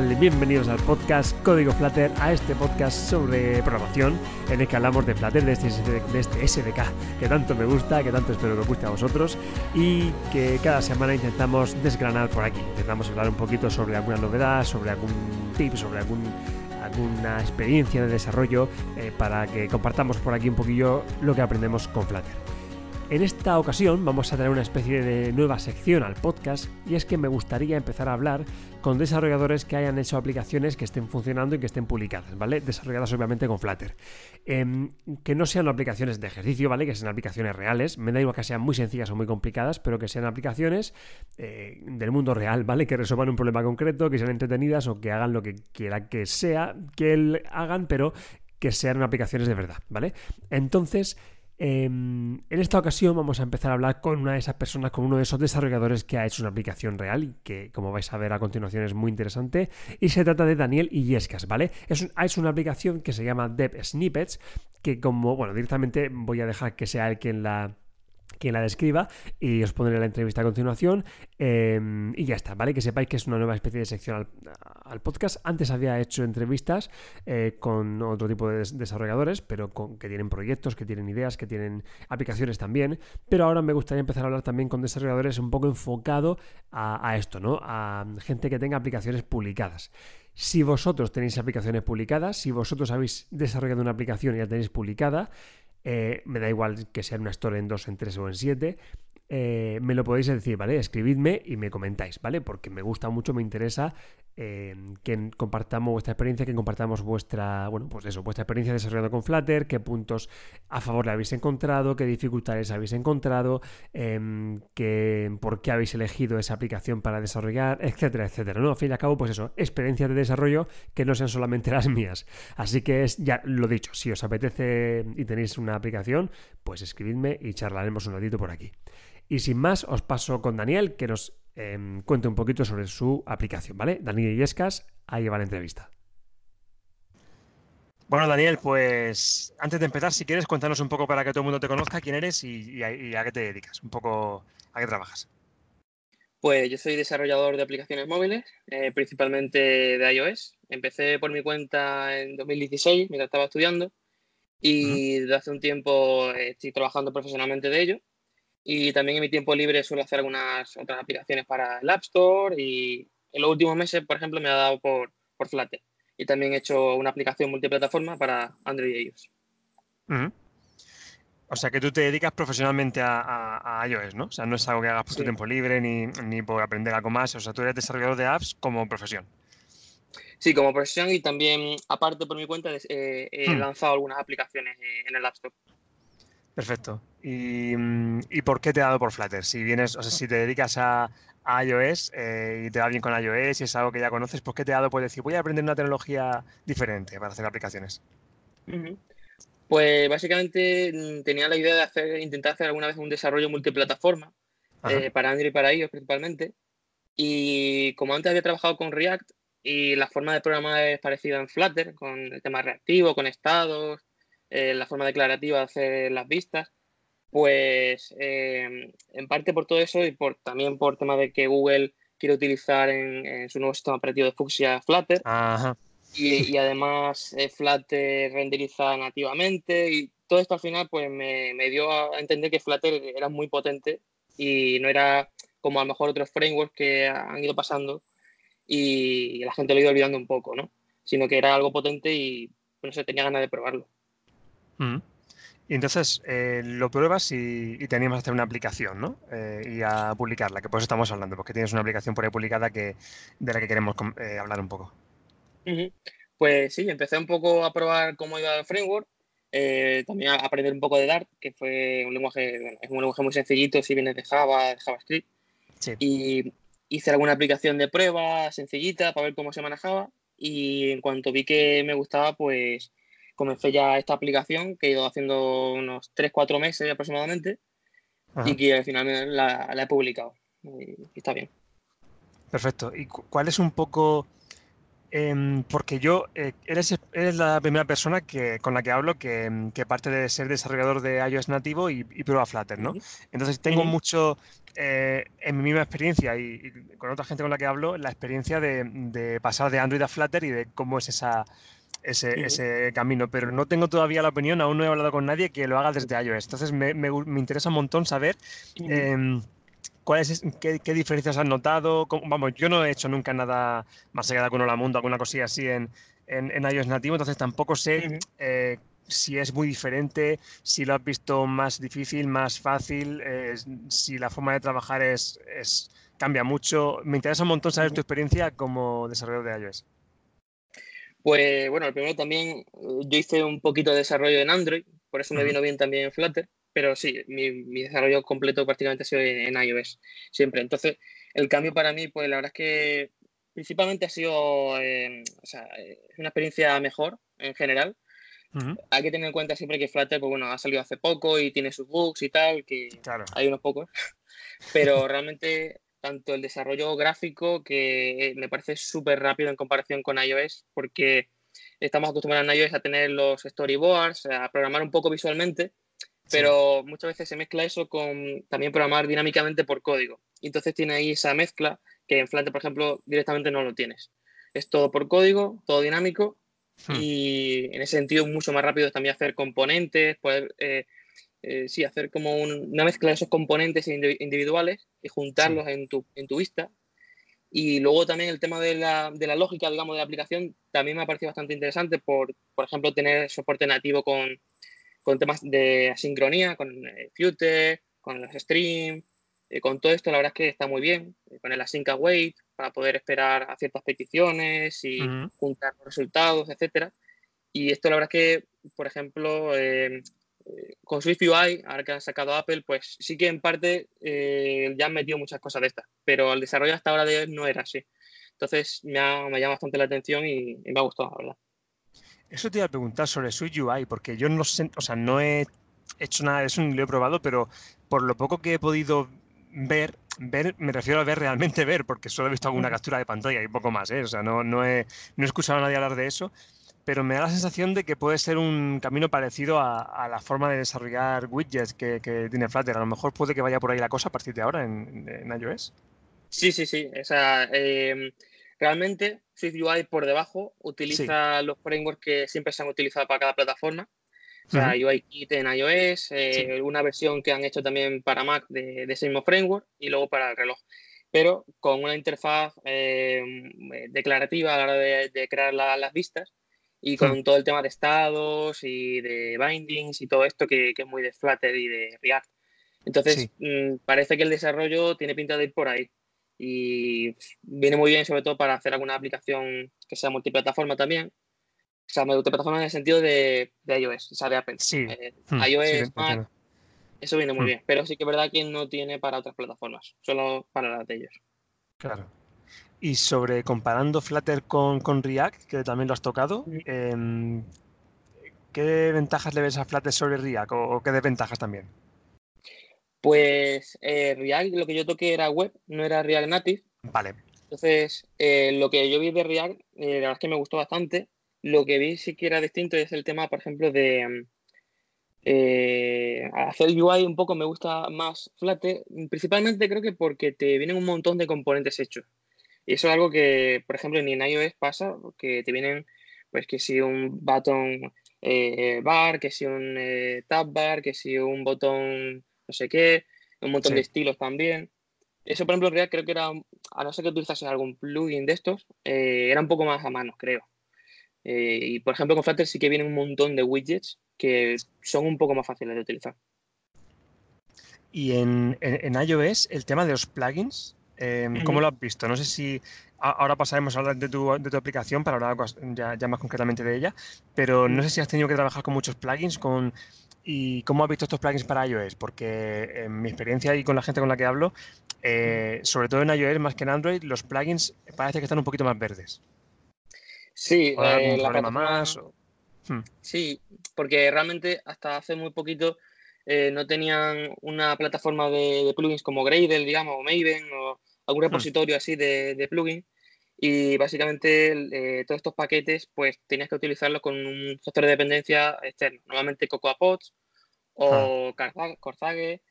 Bienvenidos al podcast Código Flutter, a este podcast sobre programación en el que hablamos de Flutter, de este, de este SDK que tanto me gusta, que tanto espero que os guste a vosotros y que cada semana intentamos desgranar por aquí. Intentamos hablar un poquito sobre alguna novedad, sobre algún tip, sobre alguna experiencia de desarrollo eh, para que compartamos por aquí un poquillo lo que aprendemos con Flutter. En esta ocasión vamos a tener una especie de nueva sección al podcast y es que me gustaría empezar a hablar con desarrolladores que hayan hecho aplicaciones que estén funcionando y que estén publicadas, ¿vale? Desarrolladas obviamente con Flutter. Em, que no sean aplicaciones de ejercicio, ¿vale? Que sean aplicaciones reales. Me da igual que sean muy sencillas o muy complicadas, pero que sean aplicaciones eh, del mundo real, ¿vale? Que resuelvan un problema concreto, que sean entretenidas o que hagan lo que quiera que sea que hagan, pero que sean aplicaciones de verdad, ¿vale? Entonces, Em, en esta ocasión vamos a empezar a hablar con una de esas personas, con uno de esos desarrolladores que ha hecho una aplicación real y que, como vais a ver a continuación, es muy interesante. Y se trata de Daniel Illescas, ¿vale? Es, es una aplicación que se llama Dev Snippets, que como, bueno, directamente voy a dejar que sea el quien la quien la describa y os pondré la entrevista a continuación em, y ya está, ¿vale? Que sepáis que es una nueva especie de sección al, podcast. Antes había hecho entrevistas eh, con otro tipo de desarrolladores, pero con, que tienen proyectos, que tienen ideas, que tienen aplicaciones también, pero ahora me gustaría empezar a hablar también con desarrolladores un poco enfocado a, a esto, ¿no? A gente que tenga aplicaciones publicadas. Si vosotros tenéis aplicaciones publicadas, si vosotros habéis desarrollado una aplicación y la tenéis publicada, eh, me da igual que sea una store en 2, en 3 o en 7, eh, me lo podéis decir, ¿vale? Escribidme y me comentáis, ¿vale? Porque me gusta mucho, me interesa eh, que compartamos vuestra experiencia, que compartamos vuestra, bueno, pues eso, vuestra experiencia desarrollando con Flutter, qué puntos a favor le habéis encontrado, qué dificultades habéis encontrado, em, por qué habéis elegido esa aplicación para desarrollar, etcétera, etcétera, ¿no? Al fin y al cabo, pues eso, experiencias de desarrollo que no sean solamente las mías. Así que es, ya lo dicho, si os apetece y tenéis una aplicación, pues escribidme y charlaremos un ratito por aquí. Y sin más, os paso con Daniel, que nos em, cuente un poquito sobre su aplicación, ¿vale? Daniel Yescas, ahí va la entrevista. Bueno, Daniel, pues antes de empezar, si quieres, cuéntanos un poco para que todo el mundo te conozca quién eres y, a, qué te dedicas, un poco a qué trabajas. Pues yo soy desarrollador de aplicaciones móviles, eh, principalmente de iOS. Empecé por mi cuenta en 2016, mientras estaba estudiando, y desde hace un tiempo estoy trabajando profesionalmente de ello. Y también en mi tiempo libre suelo hacer algunas otras aplicaciones para el App Store y en los últimos meses, por ejemplo, me ha dado por, por Flutter. Y también he hecho una aplicación multiplataforma para Android y iOS. O sea que tú te dedicas profesionalmente a, iOS, ¿no? O sea, no es algo que hagas por tu tiempo libre ni, ni, por aprender algo más. O sea, tú eres desarrollador de apps como profesión. Sí, como profesión y también, aparte por mi cuenta, he hmm. lanzado algunas aplicaciones en el App Store. Perfecto. Mm, ¿Y, por qué te ha dado por Flutter? Si vienes, o sea, si te dedicas a, iOS eh, y te va bien con iOS y es algo que ya conoces, ¿por qué te ha dado por decir voy a aprender una tecnología diferente para hacer aplicaciones? Pues básicamente mm, tenía la idea de hacer, intentar hacer alguna vez un desarrollo multiplataforma eh, para Android y para iOS principalmente. Y como antes había trabajado con React y la forma de programar es parecida en Flutter, con el tema reactivo, con estados, eh, la forma declarativa de hacer las vistas, pues em, en parte por todo eso y por, también por tema de que Google quiere utilizar en, su nuevo sistema operativo de Fuchsia Flutter. Y, además eh, Flutter renderiza nativamente y todo esto al final pues me, me, dio a entender que Flutter era muy potente y no era como a lo mejor otros frameworks que han ido pasando y la gente lo ha ido olvidando un poco, ¿no? Sino que era algo potente y no sé, tenía ganas de probarlo. Y entonces eh, lo pruebas y, y, te animas a hacer una aplicación, ¿no? Eh, y a publicarla, que por eso estamos hablando, porque tienes una aplicación por ahí publicada que, de la que queremos eh, hablar un poco. Pues sí, empecé un poco a probar cómo iba el framework, también a aprender un poco de Dart, que fue un lenguaje, es un lenguaje muy sencillito si vienes de Java, de JavaScript. Y hice alguna aplicación de prueba sencillita para ver cómo se manejaba y en cuanto vi que me gustaba, pues comencé ya esta aplicación que he ido haciendo unos 3-4 meses aproximadamente y que al final la, he publicado. Y, está bien. Perfecto. ¿Y cuál es un poco Em, porque yo, eh, eres, eres, la primera persona que, con la que hablo que, que parte de ser desarrollador de iOS nativo y, y prueba Flutter, ¿no? Entonces tengo mucho, eh, en mi misma experiencia y, y, con otra gente con la que hablo, la experiencia de, de, pasar de Android a Flutter y de cómo es esa, ese, ese, camino, pero no tengo todavía la opinión, aún no he hablado con nadie que lo haga desde iOS. Entonces me, me, me interesa un montón saber... Eh, ¿Cuáles, qué, qué, diferencias has notado? ¿Cómo, vamos, yo no he hecho nunca nada más allá de con la mundo, alguna cosilla así en, en, en, iOS nativo, entonces tampoco sé eh, si es muy diferente, si lo has visto más difícil, más fácil, eh, si la forma de trabajar es, es, cambia mucho. Me interesa un montón saber tu experiencia como desarrollador de iOS. Pues bueno, primero también yo hice un poquito de desarrollo en Android, por eso me vino bien también en Flutter pero sí, mi, mi, desarrollo completo prácticamente ha sido en, en, iOS, siempre. Entonces, el cambio para mí, pues la verdad es que principalmente ha sido, eh, o sea, es una experiencia mejor en general. Uh -huh. Hay que tener en cuenta siempre que Flutter, pues bueno, ha salido hace poco y tiene sus bugs y tal, que claro. hay unos pocos, pero realmente tanto el desarrollo gráfico, que me parece súper rápido en comparación con iOS, porque estamos acostumbrados en iOS a tener los storyboards, a programar un poco visualmente, pero sí. muchas veces se mezcla eso con también programar dinámicamente por código. Y entonces tiene ahí esa mezcla que en Flutter, por ejemplo, directamente no lo tienes. Es todo por código, todo dinámico hmm. y en ese sentido mucho más rápido también hacer componentes, poder, eh, eh, sí, hacer como un, una mezcla de esos componentes individuales y juntarlos sí. en, tu, en tu vista. Y luego también el tema de la, de la lógica, digamos, de la aplicación también me ha parecido bastante interesante por, por ejemplo, tener soporte nativo con, con temas de asincronía, con eh, Flutter, con los streams, eh, con todo esto la verdad es que está muy bien, eh, con el async await para poder esperar a ciertas peticiones y uh -huh. juntar los resultados, etcétera. Y esto la verdad es que, por ejemplo, eh, con Swift UI, ahora que ha sacado Apple, pues sí que en parte eh, ya han metido muchas cosas de estas, pero el desarrollo hasta ahora de no era así. Entonces me, ha, me llama bastante la atención y, y me ha gustado, la verdad. Eso te iba a preguntar sobre Swift UI, porque yo no sé, o sea, no he hecho nada de eso ni lo he probado, pero por lo poco que he podido ver, ver, me refiero a ver realmente ver, porque solo he visto alguna captura de pantalla y poco más, ¿eh? O sea, no, no, he, no he escuchado a nadie hablar de eso, pero me da la sensación de que puede ser un camino parecido a, a la forma de desarrollar widgets que, que, tiene Flutter. A lo mejor puede que vaya por ahí la cosa a partir de ahora en, en iOS. Sí, sí, sí. O sea, eh, Realmente, SwiftUI por debajo utiliza sí. los frameworks que siempre se han utilizado para cada plataforma. O sea, uh -huh. UIKit en iOS, eh, sí. una versión que han hecho también para Mac de, de, ese mismo framework y luego para el reloj. Pero con una interfaz eh, declarativa a la hora de, de crear la, las vistas y con uh -huh. todo el tema de estados y de bindings y todo esto que, que es muy de Flutter y de React. Entonces, sí. mmm, parece que el desarrollo tiene pinta de ir por ahí y viene muy bien sobre todo para hacer alguna aplicación que sea multiplataforma también. O sea, multiplataforma en el sentido de, de iOS, o sea, de Apple. Sí. Eh, hmm, iOS, sí, Mac, eso viene muy hmm. bien. Pero sí que es verdad que no tiene para otras plataformas, solo para las de ellos. Claro. Y sobre comparando Flutter con, con React, que también lo has tocado, eh, ¿qué ventajas le ves a Flutter sobre React o, o qué desventajas también? Pues eh, React, lo que yo toqué era web, no era React Native. Vale. Entonces, eh, lo que yo vi de React, eh, la verdad es que me gustó bastante. Lo que vi sí que era distinto es el tema, por ejemplo, de eh, hacer el UI un poco me gusta más Flutter, principalmente creo que porque te vienen un montón de componentes hechos. Y eso es algo que, por ejemplo, ni en iOS pasa, que te vienen, pues que si un button eh, bar, que si un eh, tab bar, que si un botón no sé qué, un montón sí. de estilos también. Eso, por ejemplo, React creo que era, a no ser que utilizases algún plugin de estos, eh, era un poco más a mano, creo. Y, por ejemplo, con Flutter sí que vienen un montón de widgets que son un poco más fáciles de utilizar. Y en, en, en iOS, el tema de los plugins, eh, ¿cómo lo has visto? No sé si ahora pasaremos a hablar de tu, de tu aplicación para hablar ya, ya, más concretamente de ella, pero no sé si has tenido que trabajar con muchos plugins, con ¿Y cómo has visto estos plugins para iOS? Porque en mi experiencia y con la gente con la que hablo, eh, sobre todo en iOS más que en Android, los plugins parece que están un poquito más verdes. Sí, eh, la problema más. O... Hmm. Sí, porque realmente hasta hace muy poquito eh, no tenían una plataforma de, de, plugins como Gradle, digamos, o Maven, o algún hmm. repositorio así de, de plugins. Y básicamente todos estos paquetes, pues tenías que utilizarlos con un gestor de dependencia externo, normalmente CocoaPods o ah. Corzage.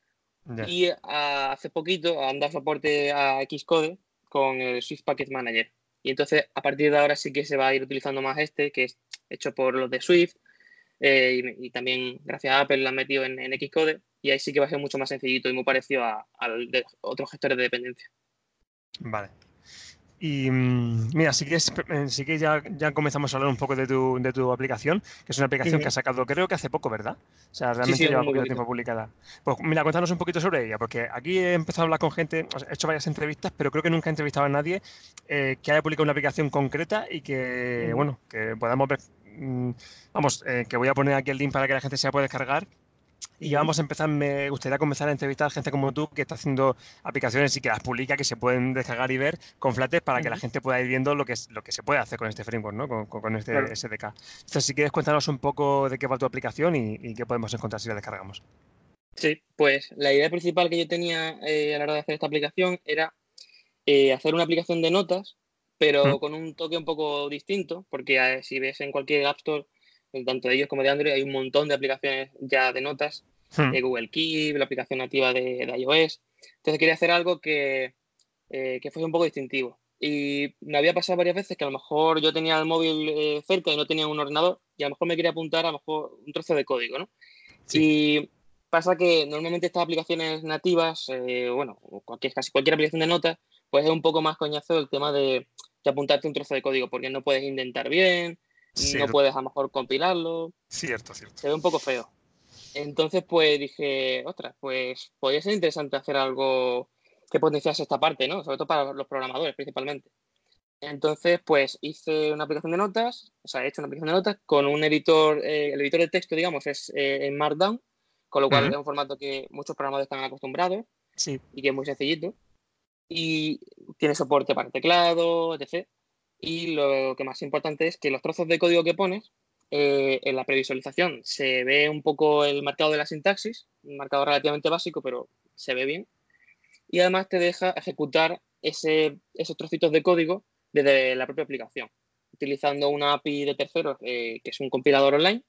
Y hace poquito han dado soporte a Xcode con el Swift Packet Manager. Y entonces a partir de ahora sí que se va a ir utilizando más este, que es hecho por los de Swift. Eh, y, también gracias a Apple lo han metido en, en, Xcode. Y ahí sí que va a ser mucho más sencillito y muy parecido al de otros gestores de dependencia. Vale. Y mm, mira, sí que, eh, sí que ya, ya comenzamos a hablar un poco de tu, de tu aplicación, que es una aplicación que ha sacado creo que hace poco, ¿verdad? O sea, realmente lleva poquito tiempo publicada. Pues mira, cuéntanos un poquito sobre ella, porque aquí he empezado a hablar con gente, he hecho varias entrevistas, pero creo que nunca he entrevistado a nadie eh, que haya publicado una aplicación concreta y que, bueno, que podamos ver, mm, vamos, eh, que voy a poner aquí el link para que la gente se la pueda descargar y vamos a empezar, me gustaría comenzar a entrevistar a gente como tú que está haciendo aplicaciones y que las publica, que se pueden descargar y ver con Flatter para que la gente pueda ir viendo lo que, es, lo que se puede hacer con este framework, ¿no? con, con este SDK. Entonces, si quieres cuéntanos un poco de qué va tu aplicación y, qué podemos encontrar si la descargamos. Sí, pues la idea principal que yo tenía eh, a la hora de hacer esta aplicación era eh, hacer una aplicación de notas, pero con un toque un poco distinto, porque eh, si ves en cualquier App Store tanto de ellos como de Android, hay un montón de aplicaciones ya de notas, hmm. de Google Keep, la aplicación nativa de, iOS. Entonces quería hacer algo que, eh, que, fuese un poco distintivo. Y me había pasado varias veces que a lo mejor yo tenía el móvil eh, cerca y no tenía un ordenador y a lo mejor me quería apuntar a lo mejor un trozo de código, ¿no? Y pasa que normalmente estas aplicaciones nativas, eh, bueno, cualquier, casi cualquier aplicación de notas, pues es un poco más coñazo el tema de, de apuntarte un trozo de código porque no puedes intentar bien, no puedes a lo mejor compilarlo. Cierto, cierto. Se ve un poco feo. Entonces, pues dije, ostras, pues podría ser interesante hacer algo que potenciase esta parte, ¿no? Sobre todo para los programadores principalmente. Entonces, pues hice una aplicación de notas, o sea, he hecho una aplicación de notas con un editor, eh, el editor de texto, digamos, es eh, en Markdown, con lo cual es un formato que muchos programadores están acostumbrados sí. y que es muy sencillito. Y tiene soporte para teclado, etc. Y lo que más importante es que los trozos de código que pones, eh, en la previsualización se ve un poco el marcado de la sintaxis, un marcado relativamente básico, pero se ve bien. Y además te deja ejecutar ese, esos trocitos de código desde la propia aplicación, utilizando una API de terceros, eh, que es un compilador online,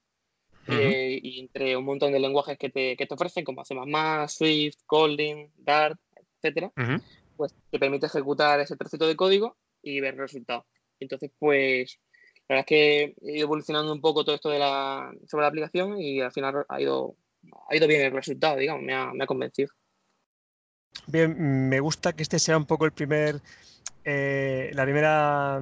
eh, y entre un montón de lenguajes que te, que te ofrecen, como C++, Swift, Kotlin, Dart, etcétera, pues te permite ejecutar ese trocito de código y ver el resultado. Entonces, pues, la verdad es que he ido evolucionando un poco todo esto de la, sobre la aplicación y al final ha ido, ha ido bien el resultado, digamos, me ha, me ha convencido. Bien, me gusta que este sea un poco el primer, eh, la primera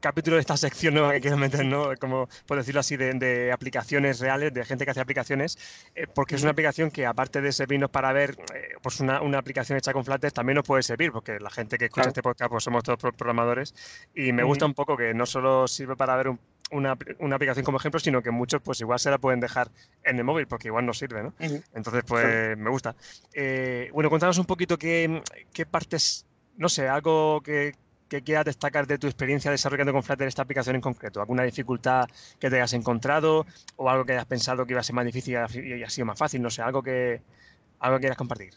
capítulo de esta sección nueva que quiero meter, ¿no? Como por decirlo así, de, aplicaciones reales, de gente que hace aplicaciones, eh, porque es una aplicación que aparte de servirnos para ver eh, pues una, una, aplicación hecha con Flutter, también nos puede servir, porque la gente que escucha este podcast pues somos todos programadores y me gusta un poco que no solo sirve para ver una, una, aplicación como ejemplo, sino que muchos pues igual se la pueden dejar en el móvil porque igual no sirve, ¿no? Entonces pues me gusta. Eh, bueno, contanos un poquito qué, qué partes, no sé, algo que, que quieras destacar de tu experiencia desarrollando con Flutter esta aplicación en concreto? ¿Alguna dificultad que te hayas encontrado o algo que hayas pensado que iba a ser más difícil y ha sido más fácil? No sé, algo que, algo que quieras compartir.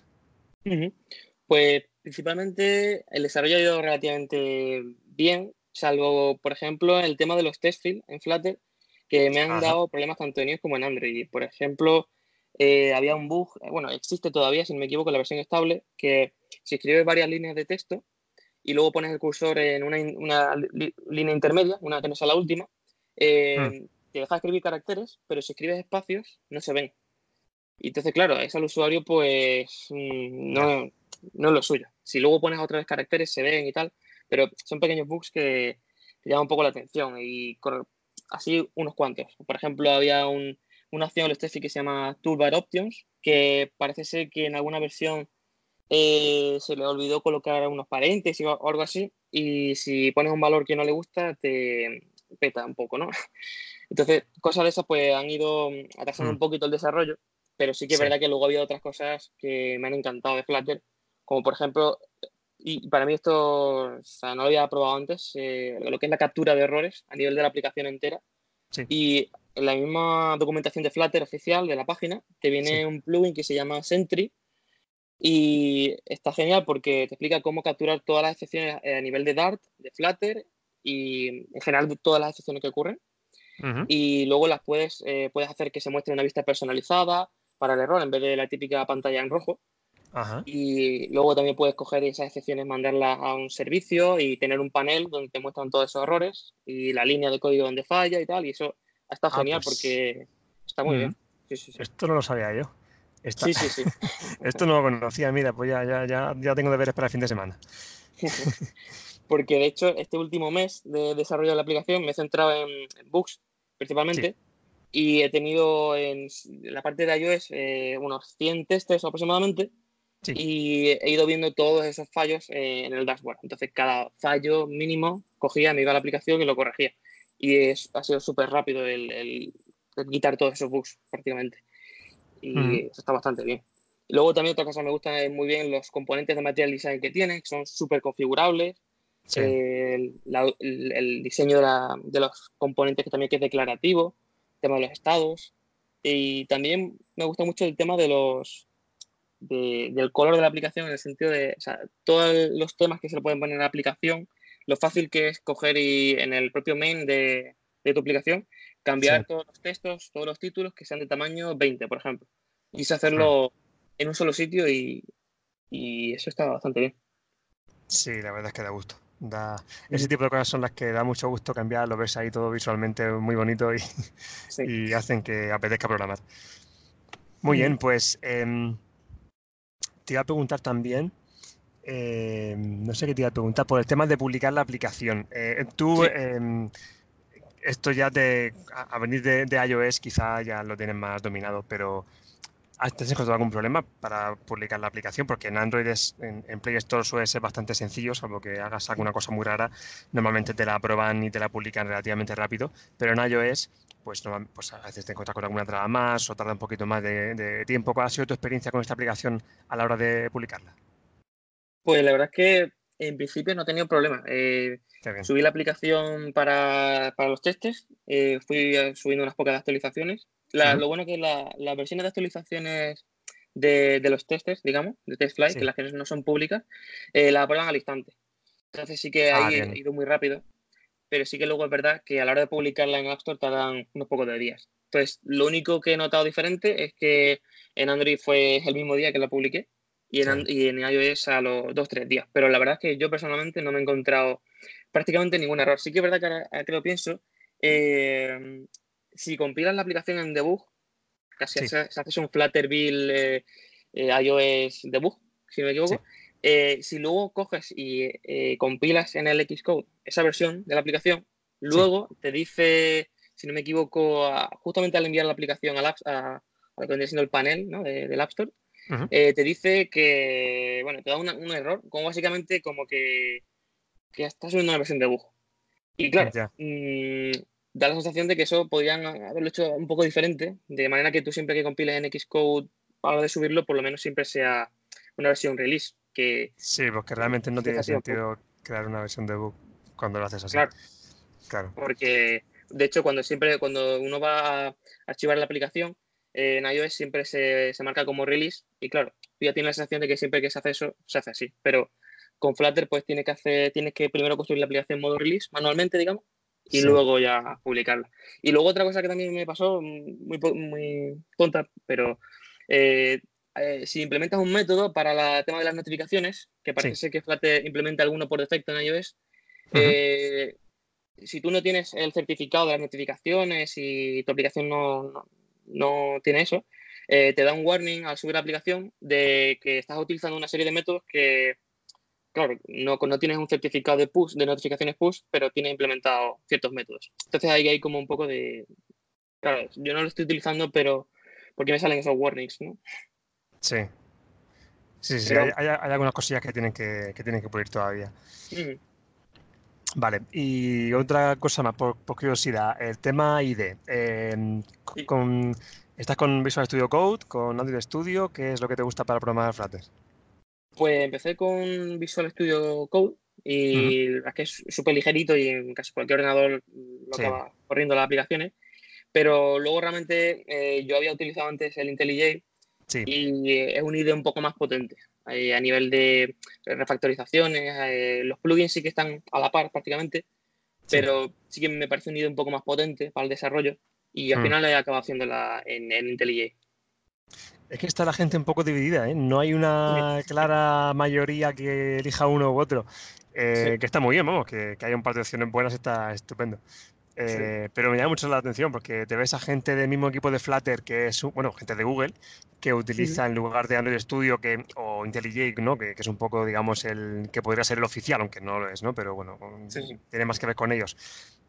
Pues principalmente el desarrollo ha ido relativamente bien, salvo, por ejemplo, el tema de los test fields en Flutter, que me han dado problemas tanto en iOS como en Android. Por ejemplo, eh, había un bug, eh, bueno, existe todavía, si no me equivoco, en la versión estable, que si escribes varias líneas de texto, y luego pones el cursor en una, una línea intermedia, una que no sea la última, eh, hmm. te deja escribir caracteres, pero si escribes espacios, no se ven. Y entonces, claro, eso al usuario, pues mm, no, no es lo suyo. Si luego pones otra vez caracteres, se ven y tal, pero son pequeños bugs que, llaman un poco la atención y así unos cuantos. Por ejemplo, había un, una opción en el Steffi que se llama Toolbar Options, que parece ser que en alguna versión eh, se le olvidó colocar unos paréntesis o algo así, y si pones un valor que no le gusta, te peta un poco, ¿no? Entonces, cosas de esas pues han ido atrasando un mm. poquito el desarrollo, pero sí que es verdad que luego ha habido otras cosas que me han encantado de Flutter, como por ejemplo, y para mí esto, o sea, no lo había probado antes, eh, lo que es la captura de errores a nivel de la aplicación entera. Y en la misma documentación de Flutter oficial de la página te viene un plugin que se llama Sentry, Y está genial porque te explica cómo capturar todas las excepciones a nivel de Dart, de Flutter y en general todas las excepciones que ocurren. Y luego las puedes, eh, puedes hacer que se muestre una vista personalizada para el error en vez de la típica pantalla en rojo. Y luego también puedes coger esas excepciones, mandarlas a un servicio y tener un panel donde te muestran todos esos errores y la línea de código donde falla y tal. Y eso está ah, genial pues porque está muy bien. Esto no lo sabía yo. Sí, sí, sí. Esto no lo conocía, mira, pues ya, ya, ya, ya tengo deberes para el fin de semana. Porque de hecho, este último mes de desarrollo de la aplicación me he centrado en, bugs principalmente. Y he tenido en la parte de iOS eh, unos 100 testes aproximadamente. Y he ido viendo todos esos fallos eh, en el dashboard. Entonces, cada fallo mínimo cogía, me iba a la aplicación y lo corregía. Y es, ha sido súper rápido el, quitar todos esos bugs prácticamente y eso está bastante bien. Luego también otra cosa me gustan es muy bien los componentes de Material Design que tiene, que son súper configurables. el, diseño de, los componentes que también que es declarativo, el tema de los estados. Y también me gusta mucho el tema de los del color de la aplicación en el sentido de todos los temas que se le pueden poner en la aplicación, lo fácil que es coger y en el propio main de, de tu aplicación cambiar todos los textos, todos los títulos que sean de tamaño 20, por ejemplo. Y hacerlo en un solo sitio y, eso está bastante bien. Sí, la verdad es que da gusto. Da... Ese tipo de cosas son las que da mucho gusto cambiar, lo ves ahí todo visualmente muy bonito y, y hacen que apetezca programar. Muy bien, pues em, te iba a preguntar también, em, no sé qué te iba a preguntar, por el tema de publicar la aplicación. Eh, tú, em, esto ya a, venir de, iOS quizá ya lo tienen más dominado, pero ¿has encontrado algún problema para publicar la aplicación? Porque en Android es, en, Play Store suele ser bastante sencillo, salvo que hagas alguna cosa muy rara. Normalmente te la aprueban y te la publican relativamente rápido, pero en iOS pues, pues a veces te encuentras con alguna traba más o tarda un poquito más de, de tiempo. ¿Cuál ha sido tu experiencia con esta aplicación a la hora de publicarla? Pues la verdad es que en principio no he tenido problema. Eh, subí la aplicación para, los testes, eh, fui subiendo unas pocas actualizaciones. Lo bueno que las versiones de actualizaciones de, los testes, digamos, de TestFlight, que las que no son públicas, eh, las aprueban al instante. Entonces sí que ah, ahí he ido muy rápido, pero sí que luego es verdad que a la hora de publicarla en App Store tardan unos pocos de días. Entonces, lo único que he notado diferente es que en Android fue el mismo día que la publiqué y en, y en iOS a los dos tres días. Pero la verdad es que yo personalmente no me he encontrado prácticamente ningún error. Sí que es verdad que ahora que lo pienso, eh, si compilas la aplicación en debug, casi se, hace un Flutter build eh, eh, iOS debug, si no me equivoco. si luego coges y compilas en el Xcode esa versión de la aplicación, luego te dice, si no me equivoco, justamente al enviar la aplicación al a, a, lo que vendría siendo el panel ¿no? del App Store, te dice que, bueno, te da un error, como básicamente como que que está subiendo una versión de bug. Y claro, mm, da la sensación de que eso podrían haberlo hecho un poco diferente, de manera que tú siempre que compiles en Xcode a la de subirlo, por lo menos siempre sea una versión release. Que sí, porque realmente no tiene sentido crear una versión de bug cuando lo haces así. Claro. claro. Porque, de hecho, cuando siempre, cuando uno va a archivar la aplicación, eh, en iOS siempre se, se, marca como release y claro, tú ya tienes la sensación de que siempre que se hace eso, se hace así. Pero con Flutter pues tienes que hacer, tienes que primero construir la aplicación en modo release manualmente, digamos, y luego ya publicarla. Y luego otra cosa que también me pasó, muy, muy tonta, pero eh, eh, si implementas un método para el tema de las notificaciones, que parece ser que Flutter implementa alguno por defecto en iOS, eh, si tú no tienes el certificado de las notificaciones y tu aplicación no, no tiene eso, te da un warning al subir la aplicación de que estás utilizando una serie de métodos que claro, no, no tienes un certificado de push, de notificaciones push, pero tienes implementado ciertos métodos. Entonces ahí hay como un poco de. Claro, yo no lo estoy utilizando, pero porque me salen esos warnings, ¿no? Sí. Sí, sí, hay, algunas cosillas que tienen que, que tienen que pulir todavía. Vale, y otra cosa más, por, curiosidad, el tema ID. Em, con, ¿Estás con Visual Studio Code, con Android Studio? ¿Qué es lo que te gusta para programar Flutter? Pues empecé con Visual Studio Code y es que es súper ligerito y en casi cualquier ordenador lo acaba corriendo las aplicaciones. Pero luego realmente eh, yo había utilizado antes el IntelliJ Y es un IDE un poco más potente a nivel de refactorizaciones. los plugins sí que están a la par prácticamente, pero sí que me parece un IDE un poco más potente para el desarrollo y al hmm. final he acabado haciéndola en, en IntelliJ. Es que está la gente un poco dividida, ¿eh? No hay una clara mayoría que elija uno u otro. Eh, que está muy bien, vamos, que, que haya un par de opciones buenas está estupendo. Eh, pero me llama mucho la atención porque te ves a gente del mismo equipo de Flutter que es, bueno, gente de Google, que utiliza en lugar de Android Studio que, o IntelliJ, ¿no? Que, es un poco, digamos, el que podría ser el oficial, aunque no lo es, ¿no? Pero bueno, tiene más que ver con ellos.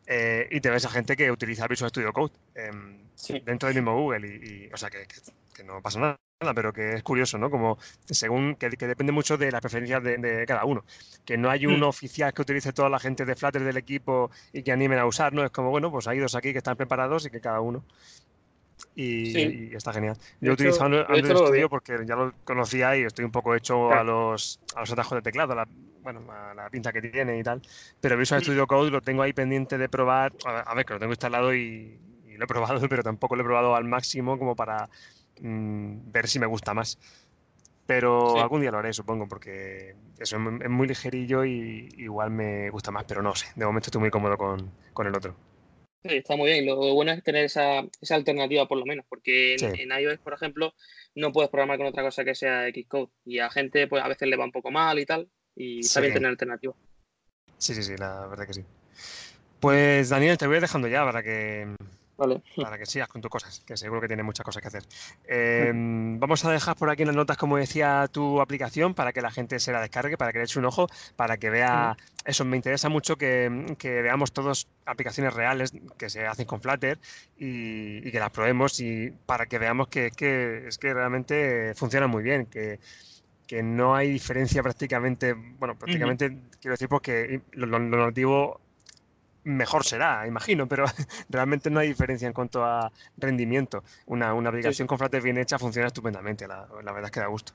Eh, y te ves a gente que utiliza Visual Studio Code em, dentro del mismo Google y, o sea, que, no pasa nada pero que es curioso, ¿no? Como según que, depende mucho de las preferencias de, cada uno. Que no hay un mm. oficial que utilice toda la gente de Flutter del equipo y que animen a usar, ¿no? Es como, bueno, pues hay dos aquí que están preparados y que cada uno. Y, está genial. Yo he utilizado Android Studio porque ya lo conocía y estoy un poco hecho a los, a los atajos de teclado, la, bueno, a la pinta que tiene y tal. Pero Visual mm. Studio Code lo tengo ahí pendiente de probar. A ver, que lo tengo instalado y, y lo he probado, pero tampoco lo he probado al máximo como para Mm, ver si me gusta más. Pero algún día lo haré, supongo, porque eso es muy ligerillo y igual me gusta más, pero no sé. De momento estoy muy cómodo con, con el otro. Sí, está muy bien. Lo bueno es tener esa, esa alternativa por lo menos, porque en, iOS, por ejemplo, no puedes programar con otra cosa que sea Xcode. Y a gente pues a veces le va un poco mal y tal, y está bien tener alternativa. Sí, sí, sí, la verdad que sí. Pues Daniel, te voy dejando ya para que para que sigas con tus cosas, que seguro que tienes muchas cosas que hacer. Em, vamos a dejar por aquí en las notas, como decía, tu aplicación para que la gente se la descargue, para que le eche un ojo, para que vea. Eso, me interesa mucho que, veamos todas aplicaciones reales que se hacen con Flutter y, que las probemos y para que veamos que, es que realmente funciona muy bien, que que no hay diferencia prácticamente, bueno, prácticamente quiero decir porque lo, lo, nativo mejor será, imagino, pero realmente no hay diferencia en cuanto a rendimiento. Una, una aplicación con Flutter bien hecha funciona estupendamente, la, verdad es que da gusto.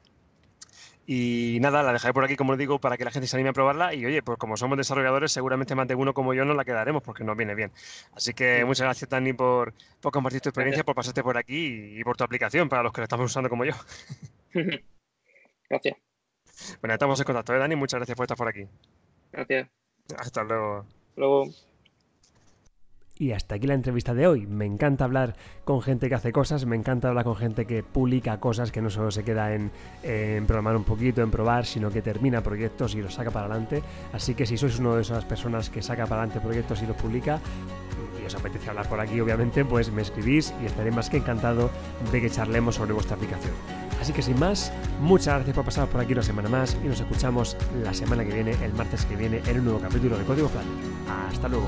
Y nada, la dejaré por aquí, como os digo, para que la gente se anime a probarla. Y oye, pues como somos desarrolladores, seguramente más de uno como yo no la quedaremos porque nos viene bien. Así que muchas gracias, Dani, por, por compartir tu experiencia, por pasarte por aquí y, por tu aplicación para los que la estamos usando como yo. Gracias. Bueno, estamos en contacto, ¿eh, Dani? Muchas gracias por estar por aquí. Gracias. Hasta luego. Luego. Y hasta aquí la entrevista de hoy. Me encanta hablar con gente que hace cosas, me encanta hablar con gente que publica cosas, que no solo se queda en, programar un poquito, en probar, sino que termina proyectos y los saca para adelante. Así que si sois una de esas personas que saca para adelante proyectos y los publica, y os apetece hablar por aquí, obviamente, pues me escribís y estaré más que encantado de que charlemos sobre vuestra aplicación. Así que sin más, muchas gracias por pasar por aquí una semana más y nos escuchamos la semana que viene, el martes que viene, en un nuevo capítulo de Código Flat. Hasta luego.